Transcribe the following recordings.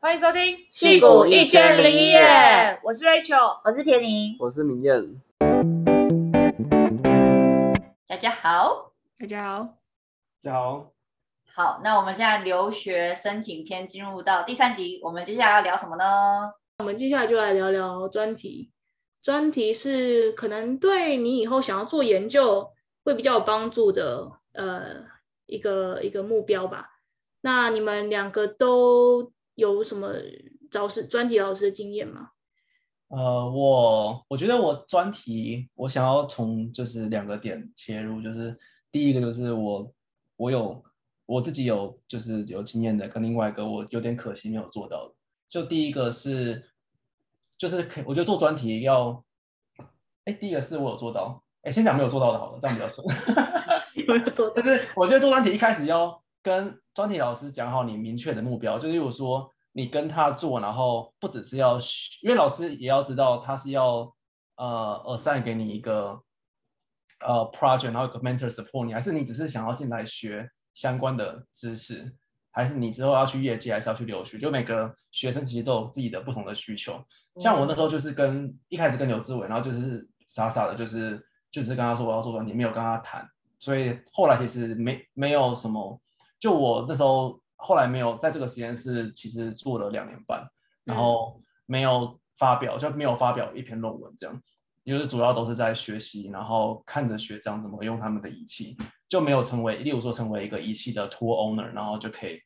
欢迎收听《矽谷一千零一夜》，我是 Rachel，我是田宁，我是明艳。大家好，大家好，大家好。好，那我们现在留学申请篇进入到第三集，我们接下来要聊什么呢？我们接下来就来聊聊专题。专题是可能对你以后想要做研究会比较有帮助的，呃，一个一个目标吧。那你们两个都有什么找师专题老师的经验吗？呃，我我觉得我专题我想要从就是两个点切入，就是第一个就是我我有我自己有就是有经验的，跟另外一个我有点可惜没有做到的。就第一个是就是可我觉得做专题要，哎，第一个是我有做到，哎，先讲没有做到的好了，这样比较准。有没有做到？就是我觉得做专题一开始要。跟专题老师讲好你明确的目标，就例如果说你跟他做，然后不只是要，因为老师也要知道他是要呃 assign 给你一个呃 project，然后一个 mentor support 你，还是你只是想要进来学相关的知识，还是你之后要去业界，还是要去留学？就每个学生其实都有自己的不同的需求。像我那时候就是跟一开始跟刘志伟，然后就是傻傻的，就是就是跟他说我要做专题，没有跟他谈，所以后来其实没没有什么。就我那时候，后来没有在这个实验室，其实做了两年半，然后没有发表，就没有发表一篇论文这样，因为主要都是在学习，然后看着学长怎么用他们的仪器，就没有成为，例如说成为一个仪器的 tool owner，然后就可以，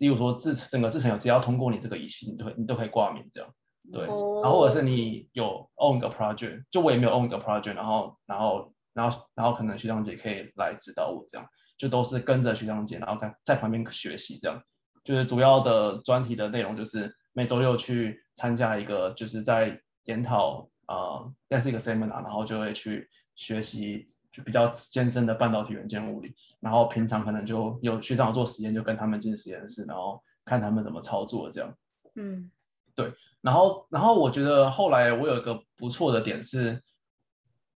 例如说制整个制程有只要通过你这个仪器，你都你都可以挂名这样，对，然后或者是你有 own 一个 project，就我也没有 own 一个 project，然后然后然后然后可能学长姐可以来指导我这样。就都是跟着学长姐，然后在旁边学习，这样就是主要的专题的内容，就是每周六去参加一个，就是在研讨啊，那是一个 seminar，然后就会去学习就比较艰深的半导体元件物理，然后平常可能就有学长做实验，就跟他们进实验室，然后看他们怎么操作这样。嗯，对，然后然后我觉得后来我有一个不错的点是，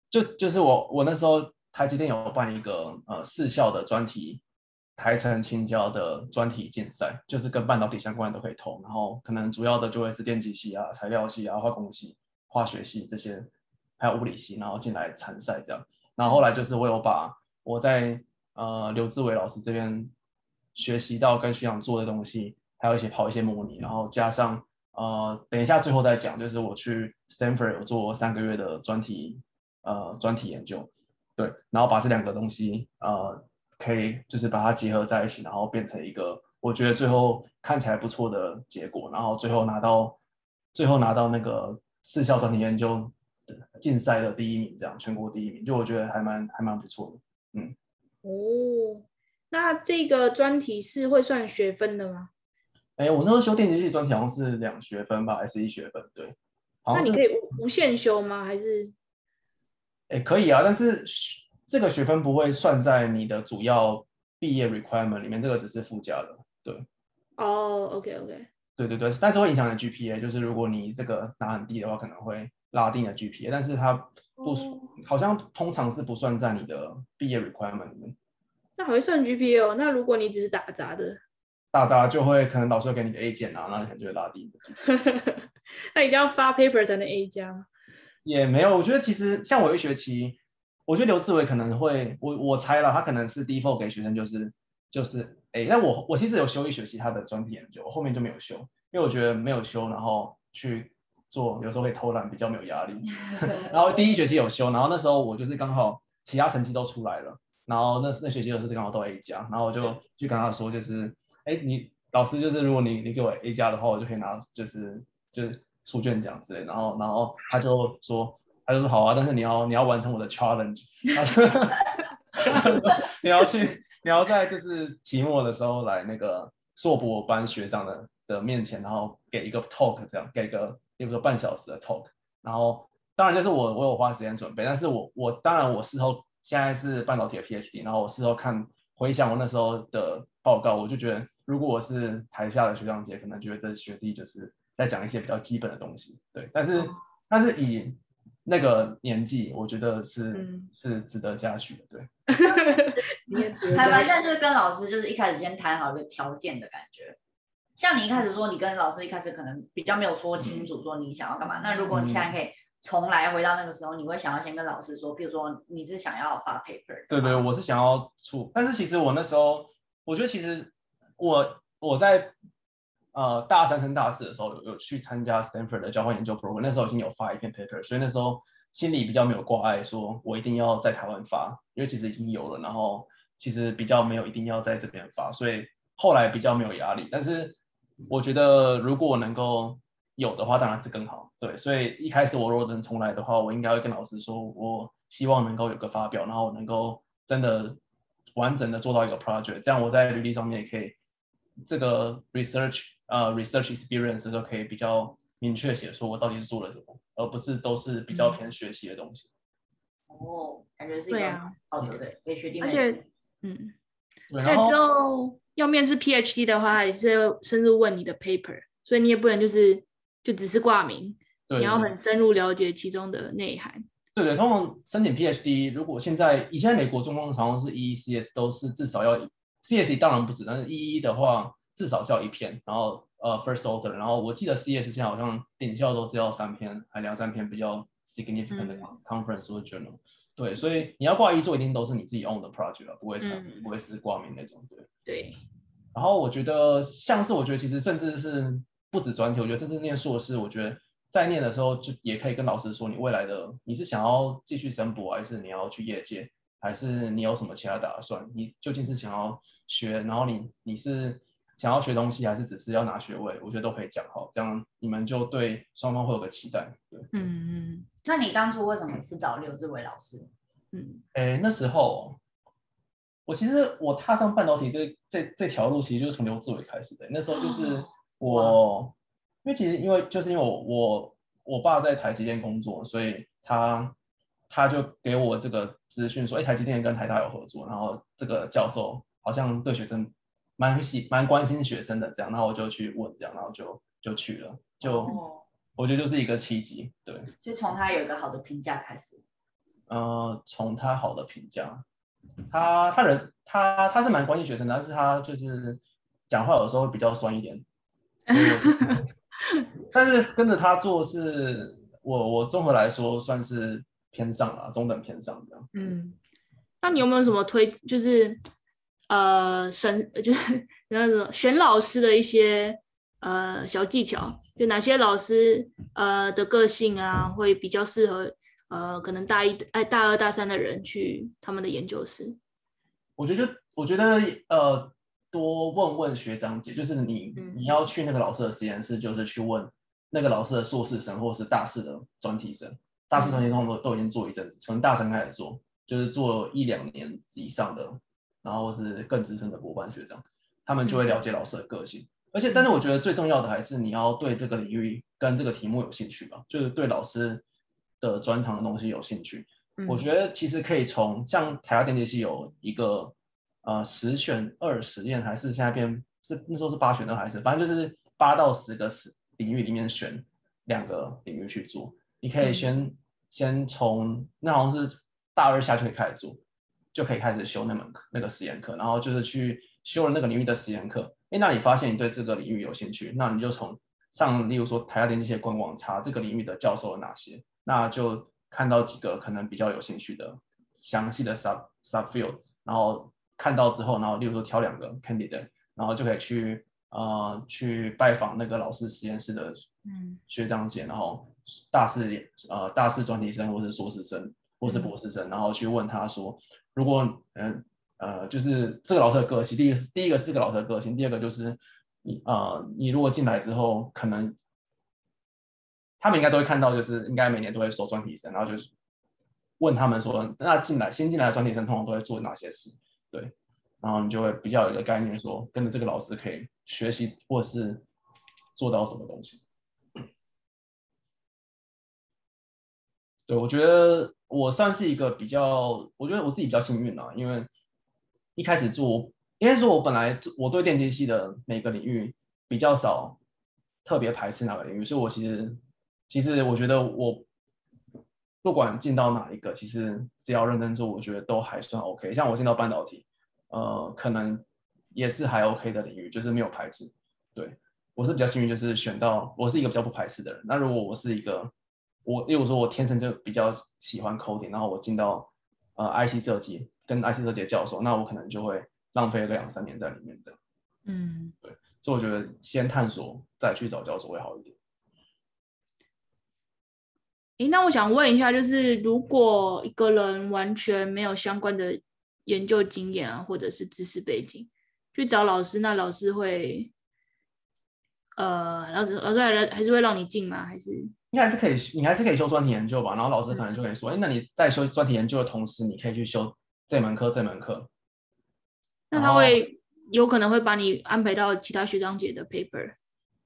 就就是我我那时候。台积电有办一个呃四校的专题，台城青椒的专题竞赛，就是跟半导体相关的都可以投，然后可能主要的就会是电机系啊、材料系啊、化工系、化学系这些，还有物理系，然后进来参赛这样。然后后来就是我有把我在呃刘志伟老师这边学习到跟学长做的东西，还有一些跑一些模拟，然后加上呃等一下最后再讲，就是我去 Stanford 有做三个月的专题呃专题研究。对，然后把这两个东西，呃，可以就是把它结合在一起，然后变成一个我觉得最后看起来不错的结果，然后最后拿到最后拿到那个四校专题研究竞赛的第一名，这样全国第一名，就我觉得还蛮还蛮不错的，嗯。哦，那这个专题是会算学分的吗？哎，我那时候修电机系专题好像是两学分吧，还是一学分？对。那你可以无无限修吗？还是？也可以啊，但是这个学分不会算在你的主要毕业 requirement 里面，这个只是附加的。对。哦、oh，OK OK。对对对，但是会影响你的 GPA，就是如果你这个拿很低的话，可能会拉低你的 GPA，但是它不，oh. 好像通常是不算在你的毕业 requirement 里面。那还会算 GPA 哦？那如果你只是打杂的，打杂就会可能老师会给你个 A 减啊，那可能就会拉低。那一定要发 paper 才能 A 加。也没有，我觉得其实像我一学期，我觉得刘志伟可能会，我我猜了，他可能是 default 给学生就是就是哎，那我我其实有修一学期他的专题研究，我后面就没有修，因为我觉得没有修，然后去做有时候会偷懒，比较没有压力。然后第一学期有修，然后那时候我就是刚好其他成绩都出来了，然后那那学期就是刚好都 A 加，然后我就就跟他说，就是哎，你老师就是如果你你给我 A 加的话，我就可以拿就是就是。出卷奖之类，然后，然后他就说，他就说好啊，但是你要，你要完成我的 challenge，他说你要去，你要在就是期末的时候来那个硕博班学长的的面前，然后给一个 talk，这样给个，比如说半小时的 talk，然后当然就是我我有花时间准备，但是我我当然我事后现在是半导体的 PhD，然后我事后看回想我那时候的报告，我就觉得如果我是台下的学长姐，可能觉得这学弟就是。在讲一些比较基本的东西，对，但是、哦、但是以那个年纪，我觉得是、嗯、是值得嘉许的，对。还蛮像就是跟老师就是一开始先谈好一个条件的感觉。像你一开始说，你跟老师一开始可能比较没有说清楚，说你想要干嘛。嗯、那如果你现在可以重来回到那个时候，你会想要先跟老师说，比如说你是想要发 paper。对对，我是想要出，但是其实我那时候，我觉得其实我我在呃大三升大四的时候有有去参加 Stanford 的交换研究 program，那时候已经有发一篇 paper，所以那时候心里比较没有挂碍，说我一定要在台湾发，因为其实已经有了，然后其实比较没有一定要在这边发，所以后来比较没有压力，但是。我觉得如果我能够有的话，当然是更好。对，所以一开始我如果能重来的话，我应该会跟老师说，我希望能够有个发表，然后能够真的完整的做到一个 project，这样我在履历上面也可以这个 research 呃 research experience 都可以比较明确写说我到底是做了什么，而不是都是比较偏学习的东西。嗯、哦，感觉是一个好的，对，给学弟妹。而且，嗯，那之后。要面试 PhD 的话，也是要深入问你的 paper，所以你也不能就是就只是挂名，对你要很深入了解其中的内涵。对对，通常申请 PhD，如果现在以现在美国状况，常常是 EECS 都是至少要 CS 当然不止，但是 EE 的话至少是要一篇，然后呃 first author，然后我记得 CS 现在好像顶校都是要三篇，还两三篇比较 significant 的 conference 或 journal。对，所以你要挂一做，一定都是你自己 own 的 project 了，不会是、嗯、不会是挂名那种。对对。然后我觉得，像是我觉得其实甚至是不止专题，我觉得甚至念硕士，我觉得在念的时候就也可以跟老师说，你未来的你是想要继续升博，还是你要去业界，还是你有什么其他打算？你究竟是想要学，然后你你是想要学东西，还是只是要拿学位？我觉得都可以讲好，这样你们就对双方会有个期待。对，嗯嗯。那你当初为什么是找刘志伟老师？嗯，哎，那时候我其实我踏上半导体这这这条路，其实就是从刘志伟开始的。那时候就 是我，哦、因为其实因为就是因为我我我爸在台积电工作，所以他他就给我这个资讯说，哎，台积电跟台大有合作，然后这个教授好像对学生蛮喜蛮关心学生的这样，然后我就去问这样，然后就就去了，就。哦我觉得就是一个契机，对。就从他有一个好的评价开始。呃，从他好的评价，他他人他他是蛮关心学生的，但是他就是讲话有时候会比较酸一点。但是跟着他做是，我我综合来说算是偏上了，中等偏上这样。嗯，那你有没有什么推，就是呃神 就是那种选老师的一些呃小技巧？就哪些老师呃的个性啊，会比较适合呃可能大一哎大二大三的人去他们的研究室？我觉得我觉得呃多问问学长姐，就是你你要去那个老师的实验室，就是去问那个老师的硕士生或是大四的专题生，大四专题生都都已经做一阵子，从大三开始做，就是做一两年以上的，然后是更资深的博班学长，他们就会了解老师的个性。嗯而且，但是我觉得最重要的还是你要对这个领域跟这个题目有兴趣吧，就是对老师的专长的东西有兴趣。嗯、我觉得其实可以从像台大电机系有一个呃十选二实验，还是现在变是那时候是八选二还是，反正就是八到十个十领域里面选两个领域去做。你可以先、嗯、先从那好像是大二下就可以开始做，就可以开始修那门课那个实验课，然后就是去修了那个领域的实验课。哎，那你发现你对这个领域有兴趣，那你就从上，例如说台大电机系官网查这个领域的教授有哪些，那就看到几个可能比较有兴趣的详细的 sub subfield，然后看到之后，然后例如说挑两个 candidate，然后就可以去呃去拜访那个老师实验室的嗯学长姐，然后大四呃大四专题生或是硕士生或是博士生，然后去问他说，如果嗯。呃，就是这个老师的个性，第一个第一个是这个老师的个性，第二个就是你呃，你如果进来之后，可能他们应该都会看到，就是应该每年都会收专题生，然后就是问他们说，那进来新进来的专题生通常都会做哪些事？对，然后你就会比较有一个概念说，说跟着这个老师可以学习或是做到什么东西。对，我觉得我算是一个比较，我觉得我自己比较幸运啊，因为。一开始做，应该说，我本来我对电机系的每个领域比较少，特别排斥哪个领域，所以我其实其实我觉得我不管进到哪一个，其实只要认真做，我觉得都还算 OK。像我进到半导体，呃，可能也是还 OK 的领域，就是没有排斥。对，我是比较幸运，就是选到我是一个比较不排斥的人。那如果我是一个我，例如说我天生就比较喜欢 coding，然后我进到呃 IC 设计跟 IC 设计的教授，那我可能就会浪费个两三年在里面这样。嗯，对，所以我觉得先探索再去找教授会好一点。诶，那我想问一下，就是如果一个人完全没有相关的研究经验啊，或者是知识背景，去找老师，那老师会，呃，老师老师还还是会让你进吗？还是应该还是可以，你还是可以修专题研究吧。然后老师可能就可以说，哎、嗯，那你在修专题研究的同时，你可以去修这门课，这门课。那他会有可能会把你安排到其他学长姐的 paper。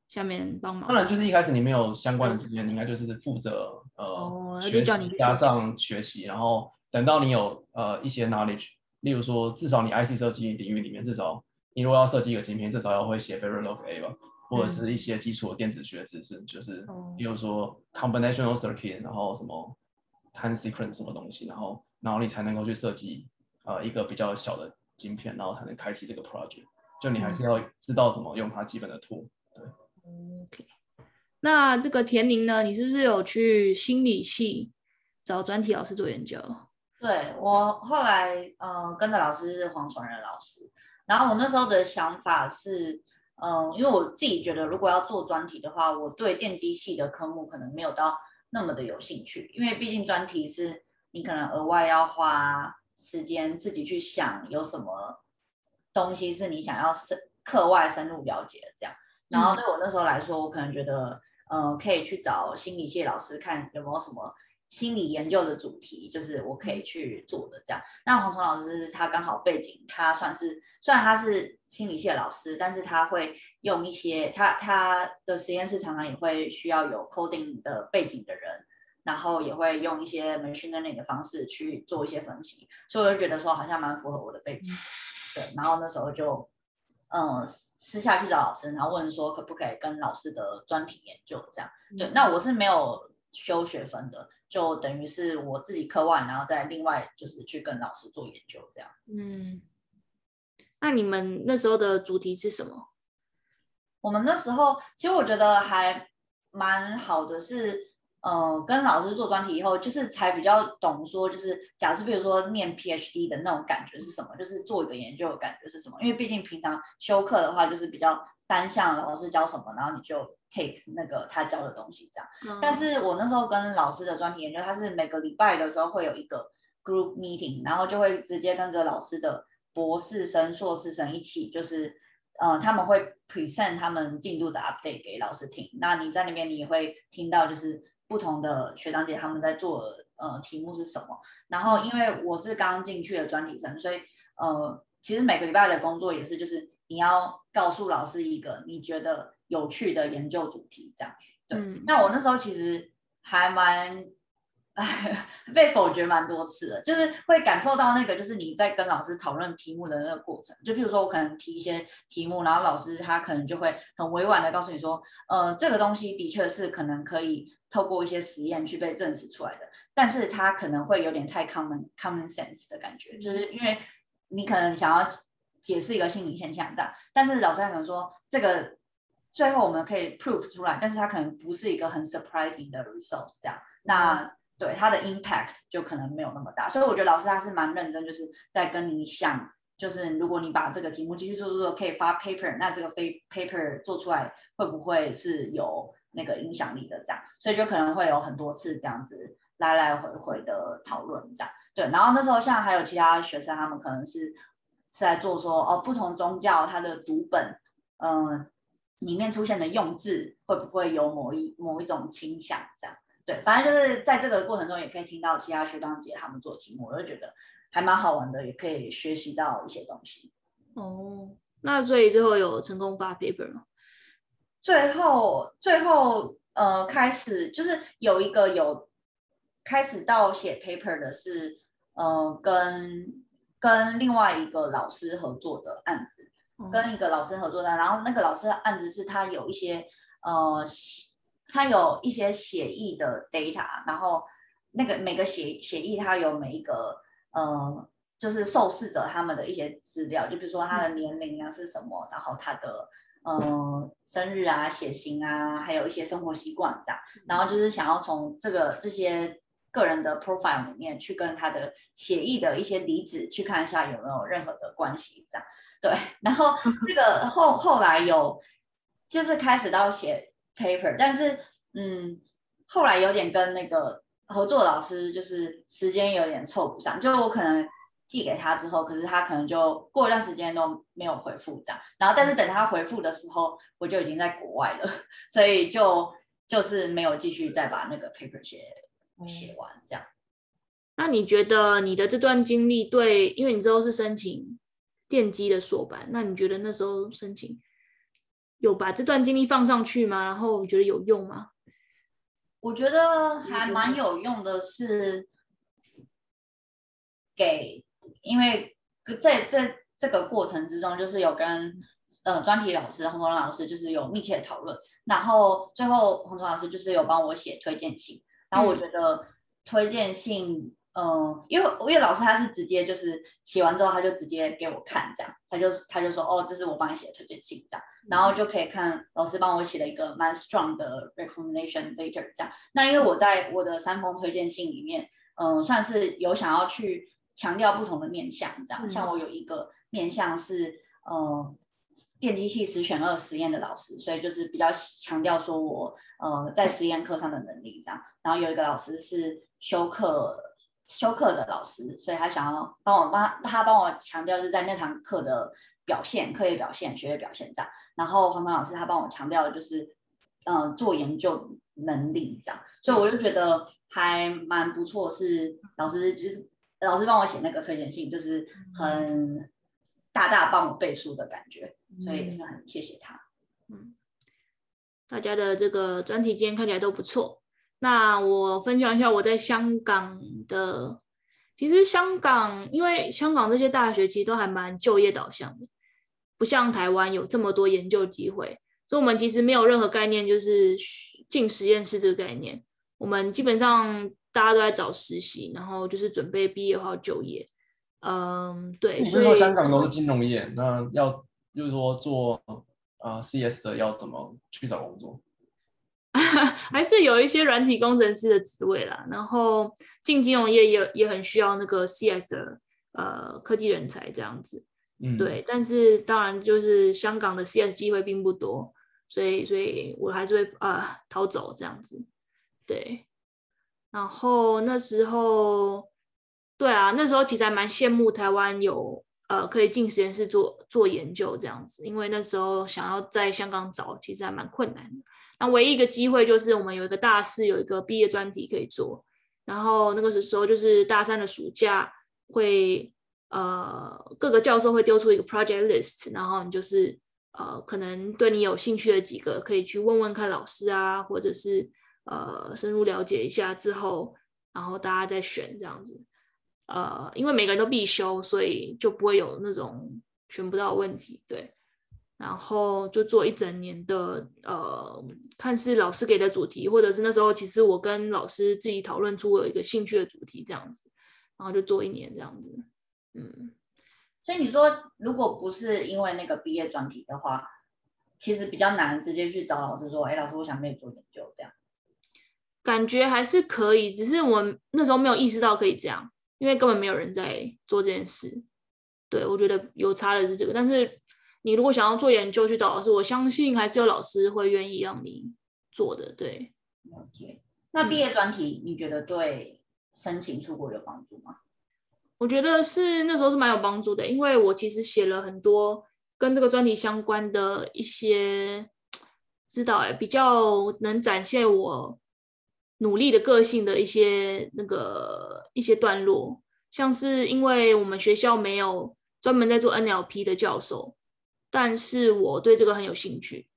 下面帮忙。当然，就是一开始你没有相关的经验，嗯、你应该就是负责呃、哦、学习加上学习，然后等到你有呃一些 knowledge，例如说至少你 IC 设计领域里面，至少你如果要设计一个晶片，至少要会写 Verilog A 吧，或者是一些基础的电子学知识，嗯、就是比如说 combinational circuit，然后什么 time sequence 什么东西，然后然后你才能够去设计呃一个比较小的晶片，然后才能开启这个 project。就你还是要知道怎么用它基本的 tool。OK，那这个田宁呢？你是不是有去心理系找专题老师做研究？对，我后来呃跟着老师是黄传仁老师，然后我那时候的想法是，嗯、呃，因为我自己觉得如果要做专题的话，我对电机系的科目可能没有到那么的有兴趣，因为毕竟专题是你可能额外要花时间自己去想有什么东西是你想要深课外深入了解这样。然后对我那时候来说，我可能觉得，呃，可以去找心理系老师看有没有什么心理研究的主题，就是我可以去做的这样。那黄崇老师他刚好背景，他算是虽然他是心理系的老师，但是他会用一些他他的实验室常常也会需要有 coding 的背景的人，然后也会用一些 machine learning 的方式去做一些分析，所以我就觉得说好像蛮符合我的背景，对。然后那时候就。嗯，私下去找老师，然后问说可不可以跟老师的专题研究这样。对，那我是没有修学分的，就等于是我自己课外，然后再另外就是去跟老师做研究这样。嗯，那你们那时候的主题是什么？我们那时候其实我觉得还蛮好的是。呃，跟老师做专题以后，就是才比较懂说，就是假设比如说念 PhD 的那种感觉是什么，就是做一个研究的感觉是什么。因为毕竟平常修课的话，就是比较单向，老师教什么，然后你就 take 那个他教的东西这样。嗯。但是我那时候跟老师的专题研究，他是每个礼拜的时候会有一个 group meeting，然后就会直接跟着老师的博士生、硕士生一起，就是呃，他们会 present 他们进度的 update 给老师听。那你在那边你也会听到就是。不同的学长姐他们在做呃题目是什么？然后因为我是刚进去的专题生，所以呃其实每个礼拜的工作也是就是你要告诉老师一个你觉得有趣的研究主题这样。对，嗯、那我那时候其实还蛮。被否决蛮多次的，就是会感受到那个，就是你在跟老师讨论题目的那个过程。就譬如说，我可能提一些题目，然后老师他可能就会很委婉的告诉你说，呃，这个东西的确是可能可以透过一些实验去被证实出来的，但是他可能会有点太 common common sense 的感觉，就是因为你可能想要解释一个心理现象这样，但是老师他可能说这个最后我们可以 prove 出来，但是他可能不是一个很 surprising 的 results 这样，那。对它的 impact 就可能没有那么大，所以我觉得老师他是蛮认真，就是在跟你想，就是如果你把这个题目继续做做做，可以发 paper，那这个非 paper 做出来会不会是有那个影响力的这样，所以就可能会有很多次这样子来来回回的讨论这样。对，然后那时候像还有其他学生，他们可能是是来做说哦，不同宗教它的读本，嗯、呃，里面出现的用字会不会有某一某一种倾向这样。对，反正就是在这个过程中，也可以听到其他学长姐他们做题目，我就觉得还蛮好玩的，也可以学习到一些东西。哦，那所以最后有成功发 paper 吗？最后，最后呃，开始就是有一个有开始到写 paper 的是，呃，跟跟另外一个老师合作的案子，哦、跟一个老师合作的，然后那个老师的案子是他有一些呃。他有一些血液的 data，然后那个每个血血液它有每一个呃，就是受试者他们的一些资料，就比如说他的年龄啊是什么，然后他的呃生日啊、血型啊，还有一些生活习惯这样。然后就是想要从这个这些个人的 profile 里面去跟他的协议的一些离子去看一下有没有任何的关系这样。对，然后 这个后后来有就是开始到写 paper，但是嗯，后来有点跟那个合作老师就是时间有点凑不上，就我可能寄给他之后，可是他可能就过一段时间都没有回复这样，然后但是等他回复的时候，我就已经在国外了，所以就就是没有继续再把那个 paper 写写完这样。那你觉得你的这段经历对，因为你之后是申请电机的硕班，那你觉得那时候申请有把这段经历放上去吗？然后你觉得有用吗？我觉得还蛮有用的，是给，因为在这这个过程之中，就是有跟呃专题老师洪彤老师就是有密切讨论，然后最后洪彤老师就是有帮我写推荐信，然后我觉得推荐信。嗯，因为因为老师他是直接就是写完之后他就直接给我看这样，他就他就说哦，这是我帮你写的推荐信这样，然后就可以看老师帮我写了一个蛮 strong 的 recommendation letter 这样。那因为我在我的三封推荐信里面，嗯，算是有想要去强调不同的面向这样，嗯、像我有一个面向是嗯电机系十选二实验的老师，所以就是比较强调说我呃在实验课上的能力这样，然后有一个老师是修课。修课的老师，所以他想要帮我帮他帮我强调是在那堂课的表现、课业表现、学业表现这样。然后黄刚老师他帮我强调的就是，嗯、呃，做研究能力这样。所以我就觉得还蛮不错，是老师就是老师帮我写那个推荐信，就是很大大帮我背书的感觉，所以也是很谢谢他。嗯，大家的这个专题今天看起来都不错。那我分享一下我在香港的，其实香港，因为香港这些大学其实都还蛮就业导向的，不像台湾有这么多研究机会，所以我们其实没有任何概念，就是进实验室这个概念。我们基本上大家都在找实习，然后就是准备毕业后就业。嗯，对，所以香港都是金融业，那要就是说做啊、呃、CS 的要怎么去找工作？还是有一些软体工程师的职位啦，然后进金融业也也很需要那个 CS 的呃科技人才这样子，嗯，对，但是当然就是香港的 CS 机会并不多，所以所以我还是会呃逃走这样子，对，然后那时候，对啊，那时候其实还蛮羡慕台湾有呃可以进实验室做做研究这样子，因为那时候想要在香港找其实还蛮困难的。那唯一一个机会就是我们有一个大四有一个毕业专题可以做，然后那个时候就是大三的暑假会呃各个教授会丢出一个 project list，然后你就是呃可能对你有兴趣的几个可以去问问看老师啊，或者是呃深入了解一下之后，然后大家再选这样子，呃因为每个人都必修，所以就不会有那种选不到的问题，对。然后就做一整年的，呃，看是老师给的主题，或者是那时候其实我跟老师自己讨论出有一个兴趣的主题这样子，然后就做一年这样子，嗯。所以你说，如果不是因为那个毕业专题的话，其实比较难直接去找老师说，哎，老师，我想跟你做研究这样。感觉还是可以，只是我那时候没有意识到可以这样，因为根本没有人在做这件事。对，我觉得有差的是这个，但是。你如果想要做研究去找老师，我相信还是有老师会愿意让你做的。对，了解。那毕业专题你觉得对申请出国有帮助吗？我觉得是那时候是蛮有帮助的，因为我其实写了很多跟这个专题相关的一些，知道哎，比较能展现我努力的个性的一些那个一些段落，像是因为我们学校没有专门在做 NLP 的教授。但是我对这个很有兴趣，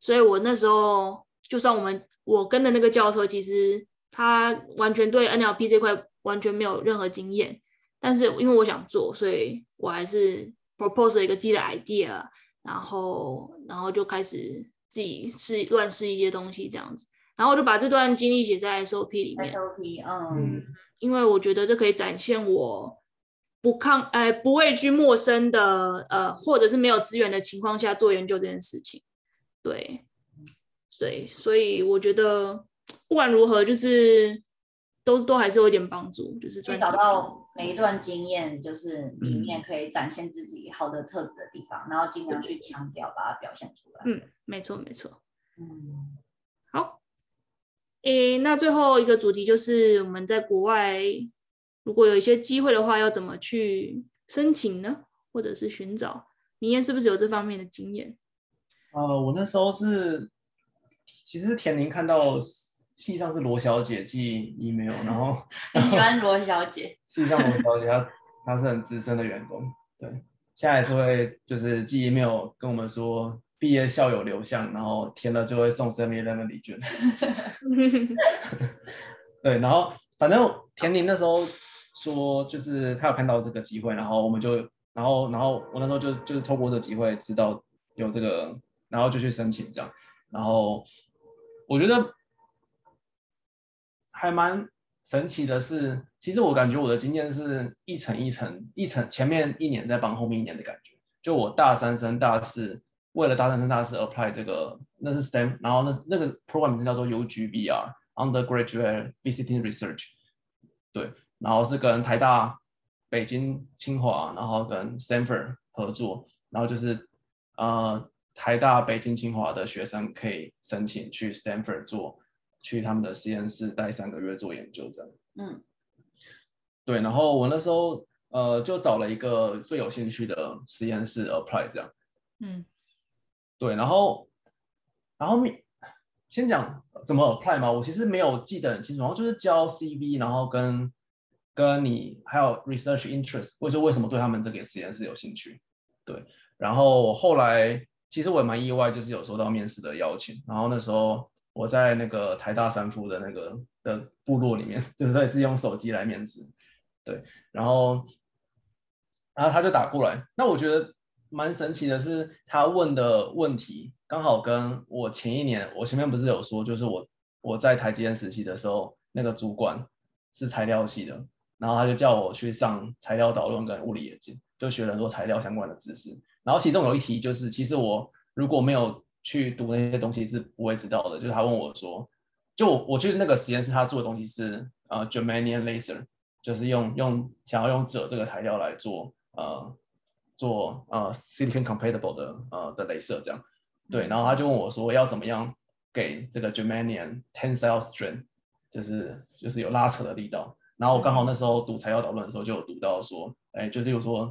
所以我那时候就算我们我跟的那个教授，其实他完全对 NLP 这块完全没有任何经验，但是因为我想做，所以我还是 propose 了一个自己的 idea，然后然后就开始自己试乱试一些东西这样子，然后我就把这段经历写在 SOP 里面。SOP，嗯，嗯，因为我觉得这可以展现我不抗呃不畏惧陌生的呃或者是没有资源的情况下做研究这件事情。对，对，所以我觉得不管如何，就是都都还是有一点帮助，就是找到每一段经验，就是里面可以展现自己好的特质的地方，嗯、然后尽量去强调，把它表现出来。嗯，没错，没错。嗯，好。诶，那最后一个主题就是我们在国外，如果有一些机会的话，要怎么去申请呢？或者是寻找？明艳是不是有这方面的经验？呃，我那时候是，其实田宁看到系上是罗小姐寄 email，然后你喜欢罗小姐？系上罗小姐她她是很资深的员工，对，现在也是会就是寄 email 跟我们说。毕业校友留项，然后填了就会送7-11礼券。对，然后反正田宁那时候说，就是他有看到这个机会，然后我们就，然后然后我那时候就就是透过这个机会知道有这个，然后就去申请这样。然后我觉得还蛮神奇的是，其实我感觉我的经验是一层一层一层，前面一年在帮后面一年的感觉。就我大三升大四。为了大三升大四 apply 这个，那是 STEM，然后那那个 program 名字叫做 UGVR Undergraduate Visiting Research，对，然后是跟台大、北京、清华，然后跟 Stanford 合作，然后就是呃台大、北京、清华的学生可以申请去 Stanford 做，去他们的实验室待三个月做研究这样。嗯，对，然后我那时候呃就找了一个最有兴趣的实验室 apply 这样。嗯。对，然后，然后先讲怎么 apply 嘛，我其实没有记得很清楚，然后就是交 CV，然后跟跟你还有 research interest，或者说为什么对他们这个实验室有兴趣，对，然后后来其实我也蛮意外，就是有收到面试的邀请，然后那时候我在那个台大三附的那个的部落里面，就是也是用手机来面试，对，然后然后他就打过来，那我觉得。蛮神奇的是，他问的问题刚好跟我前一年，我前面不是有说，就是我我在台积电实习的时候，那个主管是材料系的，然后他就叫我去上材料导论跟物理研究，就学了很多材料相关的知识。然后其中有一题就是，其实我如果没有去读那些东西是不会知道的。就是他问我说，就我去那个实验室，他做的东西是呃 Germanium laser，就是用用想要用鍺这个材料来做呃。做呃 silicon compatible 的呃的镭射这样，对，然后他就问我说要怎么样给这个 germanium tensile strength，就是就是有拉扯的力道。然后我刚好那时候读材料导论的时候就有读到说，哎，就是有说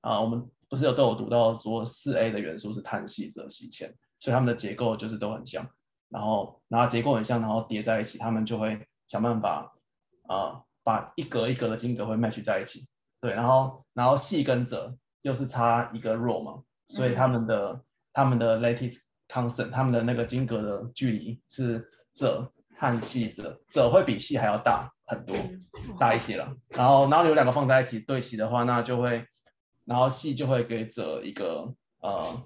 啊、呃，我们不是有都有读到说四 A 的元素是碳系锗系铅，所以它们的结构就是都很像。然后然后结构很像，然后叠在一起，他们就会想办法啊、呃、把一格一格的晶格会 match 在一起。对，然后然后细跟鍺。又是差一个 rho 嘛，所以他们的、嗯、他们的 lattice constant，他们的那个晶格的距离是鍺和矽鍺，鍺会比细还要大很多，大一些了。然后然后有两个放在一起对齐的话，那就会，然后细就会给鍺一个呃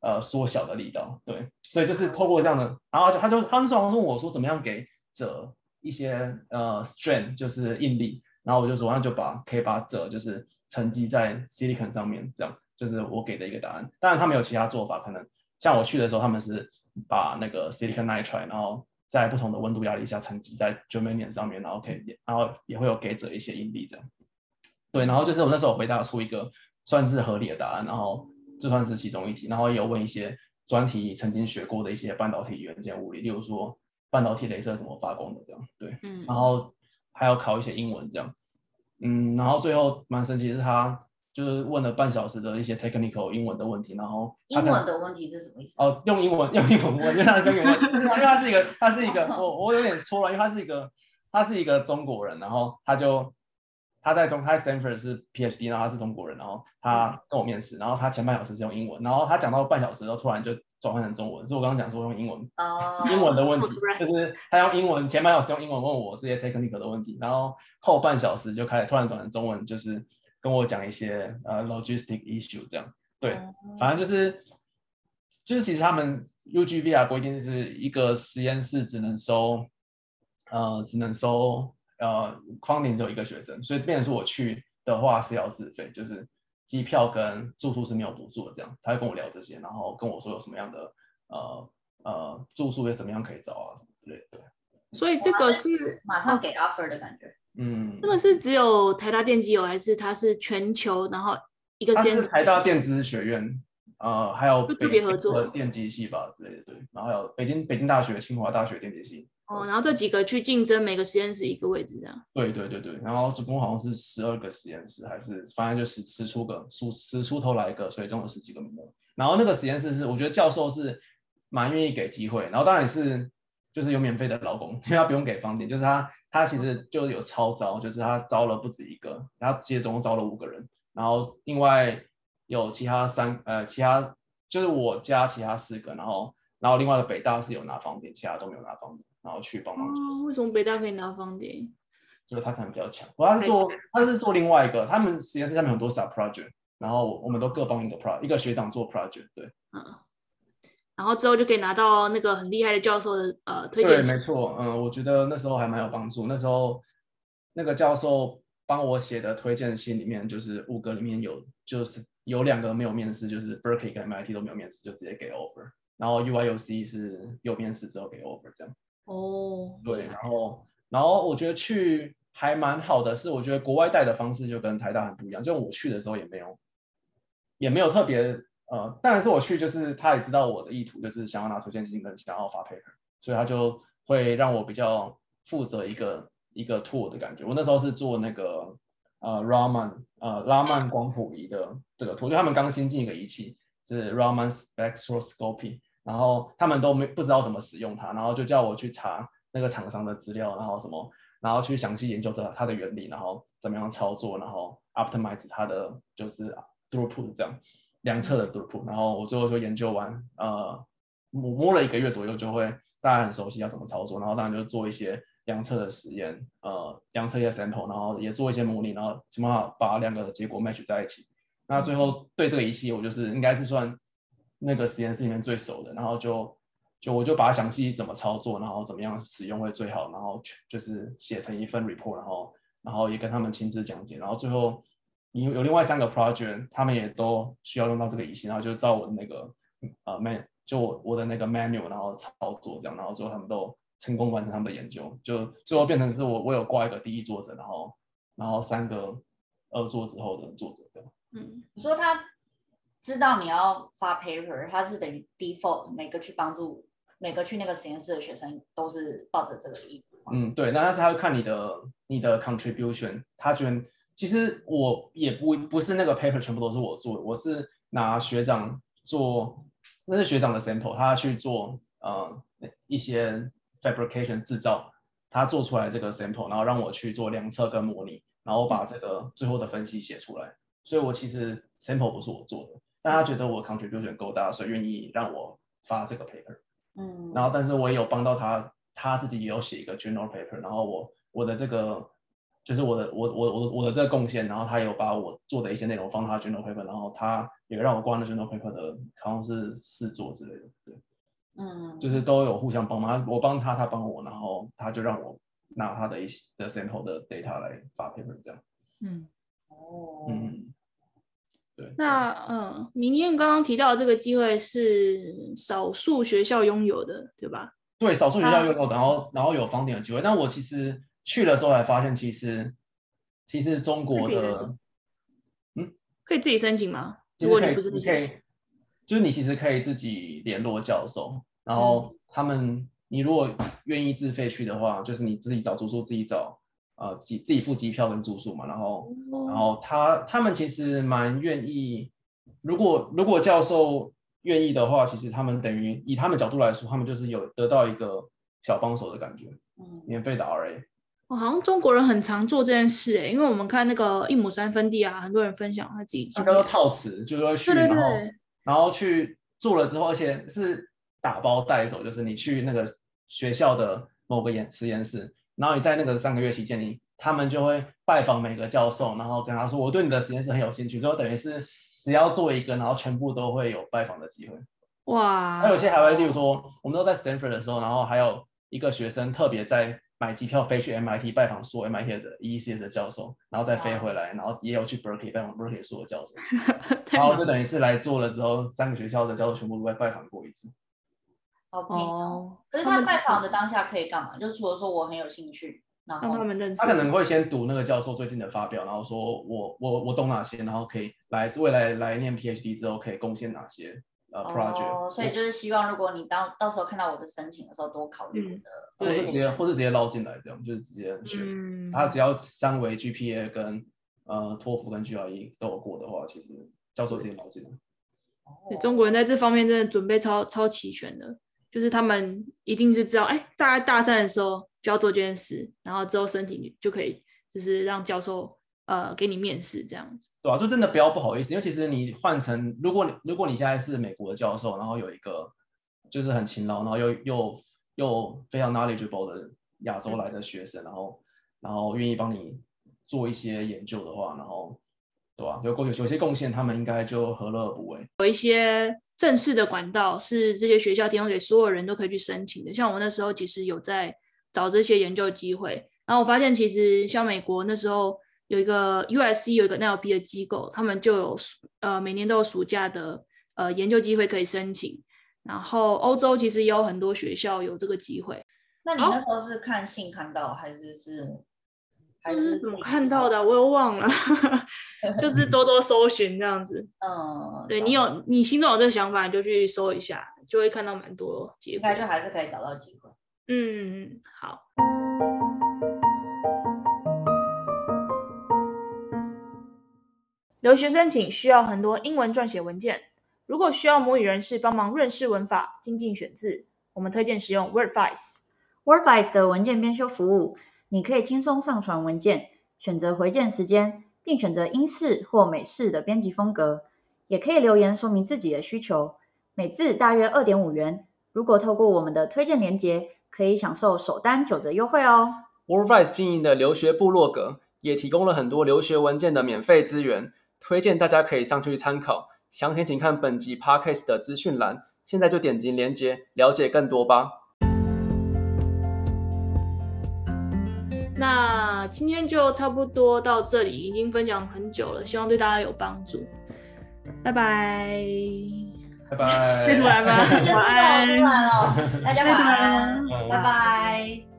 呃缩小的力道，对，所以就是透过这样的，然后他就他们说问我说怎么样给鍺一些呃 strength 就是应力，然后我就说那就把可以把鍺就是。沉积在 silicon 上面，这样就是我给的一个答案。当然，他们有其他做法，可能像我去的时候，他们是把那个 silicon nitride，然后在不同的温度压力下沉积在 germanium 上面，然后可以，然后也会有给者一些应力这样。对，然后就是我那时候回答出一个算是合理的答案，然后这算是其中一题，然后也有问一些专题曾经学过的一些半导体元件物理，例如说半导体镭射怎么发光的这样。对，嗯，然后还要考一些英文这样。嗯，然后最后蛮神奇的是，他就是问了半小时的一些 technical 英文的问题，然后英文的问题是什么意思？哦，用英文用英文问，因为他是用英文，因为他是一个他是一个我我有点错乱，因为他是一个他是一个中国人，然后他就他在中他在 Stanford 是 PhD，然后他是中国人，然后他跟我面试，然后他前半小时是用英文，然后他讲到半小时之后突然就。转换成中文，所以我刚刚讲说用英文，oh, 英文的问题就是他用英文前半小时用英文问我这些 technical 的问题，然后后半小时就开始突然转成中文，就是跟我讲一些呃 logistic issue 这样，对，oh. 反正就是就是其实他们 UGVR 规定是一个实验室只能收呃只能收呃 funding 只有一个学生，所以变成说我去的话是要自费，就是机票跟住宿是没有补助的。这样，他会跟我聊这些，然后跟我说有什么样的呃呃住宿也怎么样可以找啊什么之类的。对，所以这个是马上给 offer 的感觉。嗯，这个是只有台大电机有，还是它是全球？然后一个先是台大电子学院。呃，还有特别合作电机系吧之类的，对。然后还有北京北京大学、清华大学电机系。哦，然后这几个去竞争每个实验室一个位置这样。对对对对，然后总共好像是十二个实验室，还是反正就十十出个数十出头来一个，所以总有十几个名额。然后那个实验室是，我觉得教授是蛮愿意给机会，然后当然是就是有免费的劳工，因为他不用给房点，就是他他其实就有超招，就是他招了不止一个，然后其实总共招了五个人，然后另外。有其他三呃，其他就是我加其他四个，然后然后另外的北大是有拿房点，其他都没有拿房点，然后去帮忙做事。哦，为什么北大可以拿房点？就是他可能比较强，我他是做他是做另外一个，他们实验室下面很多 sub project，然后我们都各帮一个 project，一个学长做 project，对，嗯，然后之后就可以拿到那个很厉害的教授的呃推荐。对，没错，嗯，我觉得那时候还蛮有帮助，那时候那个教授帮我写的推荐信里面，就是五个里面有就是。有两个没有面试，就是 Berkeley 跟 MIT 都没有面试，就直接给 offer。然后 UIUC 是有面试之后给 offer 这样。哦，对，然后然后我觉得去还蛮好的，是我觉得国外带的方式就跟台大很不一样。就我去的时候也没有，也没有特别呃，当然是我去就是他也知道我的意图，就是想要拿推荐信跟想要发 paper，所以他就会让我比较负责一个一个 tour 的感觉。我那时候是做那个。呃，Raman，呃，拉曼光谱仪的这个图，就他们刚新进一个仪器，是 Raman Spectroscopy，然后他们都没不知道怎么使用它，然后就叫我去查那个厂商的资料，然后什么，然后去详细研究这它的原理，然后怎么样操作，然后 optimize 它的就是 throughput 这样量测的 throughput，然后我最后就研究完，呃，摸摸了一个月左右，就会大家很熟悉要怎么操作，然后当然就做一些。量测的实验，呃，量测一些 sample，然后也做一些模拟，然后想办法把两个结果 match 在一起。那最后对这个仪器，我就是应该是算那个实验室里面最熟的，然后就就我就把它详细怎么操作，然后怎么样使用会最好，然后就是写成一份 report，然后然后也跟他们亲自讲解，然后最后有有另外三个 project，他们也都需要用到这个仪器，然后就照我的那个呃 man 就我我的那个 manual，然后操作这样，然后最后他们都。成功完成他们的研究，就最后变成是我我有挂一个第一作者，然后然后三个二作之后的作者这样。嗯，你说他知道你要发 paper，他是等于 default 每个去帮助每个去那个实验室的学生都是抱着这个意图。嗯，对，那但是他会看你的你的 contribution，他觉得其实我也不不是那个 paper 全部都是我做的，我是拿学长做，那是学长的 sample，他去做呃一些。fabrication 制造，他做出来这个 sample，然后让我去做量测跟模拟，然后把这个最后的分析写出来。所以我其实 sample 不是我做的，但他觉得我 contribution 够大，所以愿意让我发这个 paper。嗯，然后但是我也有帮到他，他自己也有写一个 journal paper，然后我我的这个就是我的我我我我的这个贡献，然后他有把我做的一些内容放到他 journal paper，然后他也让我挂那 journal paper 的好像是四座之类的，对。嗯，就是都有互相帮忙，我帮他，他帮我，然后他就让我拿他的一些的 sample 的 data 来发 paper 这样。嗯，哦，嗯，对。那嗯，明艳刚刚提到的这个机会是少数学校拥有的，对吧？对，少数学校拥有，然后然后有房顶的机会。但我其实去了之后才发现，其实其实中国的，嗯，可以自己申请吗？如果你不是你可以。就是你其实可以自己联络教授，然后他们，你如果愿意自费去的话，就是你自己找住宿，自己找，呃，自己自己付机票跟住宿嘛，然后，然后他他们其实蛮愿意，如果如果教授愿意的话，其实他们等于以他们角度来说，他们就是有得到一个小帮手的感觉，嗯，免费的 RA。哦，好像中国人很常做这件事诶，因为我们看那个一亩三分地啊，很多人分享他自己，他叫做套词，就是说去，然后。然后去做了之后，而且是打包带走，就是你去那个学校的某个研实验室，然后你在那个三个月期间，你他们就会拜访每个教授，然后跟他说：“我对你的实验室很有兴趣。”所以等于是只要做一个，然后全部都会有拜访的机会。哇！还有些还会，例如说，我们都在 Stanford 的时候，然后还有一个学生特别在买机票飞去 MIT 拜访所有 MIT 的 ECS 的教授，然后再飞回来，然后也有去 Berkeley 拜访 Berkeley 所有教授，然后就等于是来做了之后，三个学校的教授全部都拜访过一次。好拼哦！可是他拜访的当下可以干嘛？就是除了说我很有兴趣，然后让他们认识，他可能会先读那个教授最近的发表，然后说我我我懂哪些，然后可以来未来来念 PhD 之后可以贡献哪些。呃、uh，project，所以就是希望，如果你到到时候看到我的申请的时候，多考虑我的，或是直接，或者直接捞进来，这样就是直接选。嗯，他只要三维 GPA 跟呃托福跟 GRE 都有过的话，其实教授直接捞进来。对，中国人在这方面真的准备超超齐全的，就是他们一定是知道，哎，大概大三的时候就要做这件事，然后之后申请就可以，就是让教授。呃，给你面试这样子，对啊，就真的不要不好意思，因为其实你换成，如果你如果你现在是美国的教授，然后有一个就是很勤劳，然后又又又非常 knowledgeable 的亚洲来的学生，然后然后愿意帮你做一些研究的话，然后对吧？有有有些贡献，他们应该就何乐而不为。有一些正式的管道是这些学校提供给所有人都可以去申请的，像我那时候其实有在找这些研究机会，然后我发现其实像美国那时候。有一个 USC 有一个 NLP 的机构，他们就有呃每年都有暑假的呃研究机会可以申请。然后欧洲其实也有很多学校有这个机会。那你那时候是看信看到，还是是、哦、还是怎么看到的？我又忘了 就是多多搜寻这样子。嗯，对，你有你心中有这个想法，你就去搜一下，就会看到蛮多机会。应该就还是可以找到机会。嗯，好。留学申请需要很多英文撰写文件，如果需要母语人士帮忙润饰文法、精进选字，我们推荐使用 Wordvice。Wordvice 的文件编修服务，你可以轻松上传文件，选择回件时间，并选择英式或美式的编辑风格，也可以留言说明自己的需求。每字大约二点五元。如果透过我们的推荐链接，可以享受首单九折优惠哦。Wordvice 经营的留学部落格也提供了很多留学文件的免费资源。推荐大家可以上去参考，详情请看本集 Podcast 的资讯栏。现在就点击链接了解更多吧。那今天就差不多到这里，已经分享很久了，希望对大家有帮助。拜拜，拜拜，太突然吗？晚安，大家晚安，拜拜。